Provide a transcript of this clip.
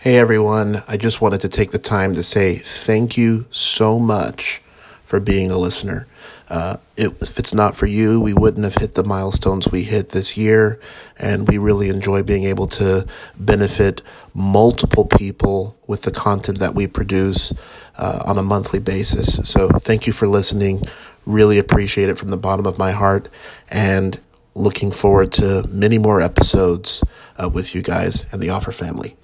Hey everyone, I just wanted to take the time to say thank you so much for being a listener. Uh, it, if it's not for you, we wouldn't have hit the milestones we hit this year, and we really enjoy being able to benefit multiple people with the content that we produce uh, on a monthly basis. So thank you for listening. Really appreciate it from the bottom of my heart, and looking forward to many more episodes uh, with you guys and the Offer family.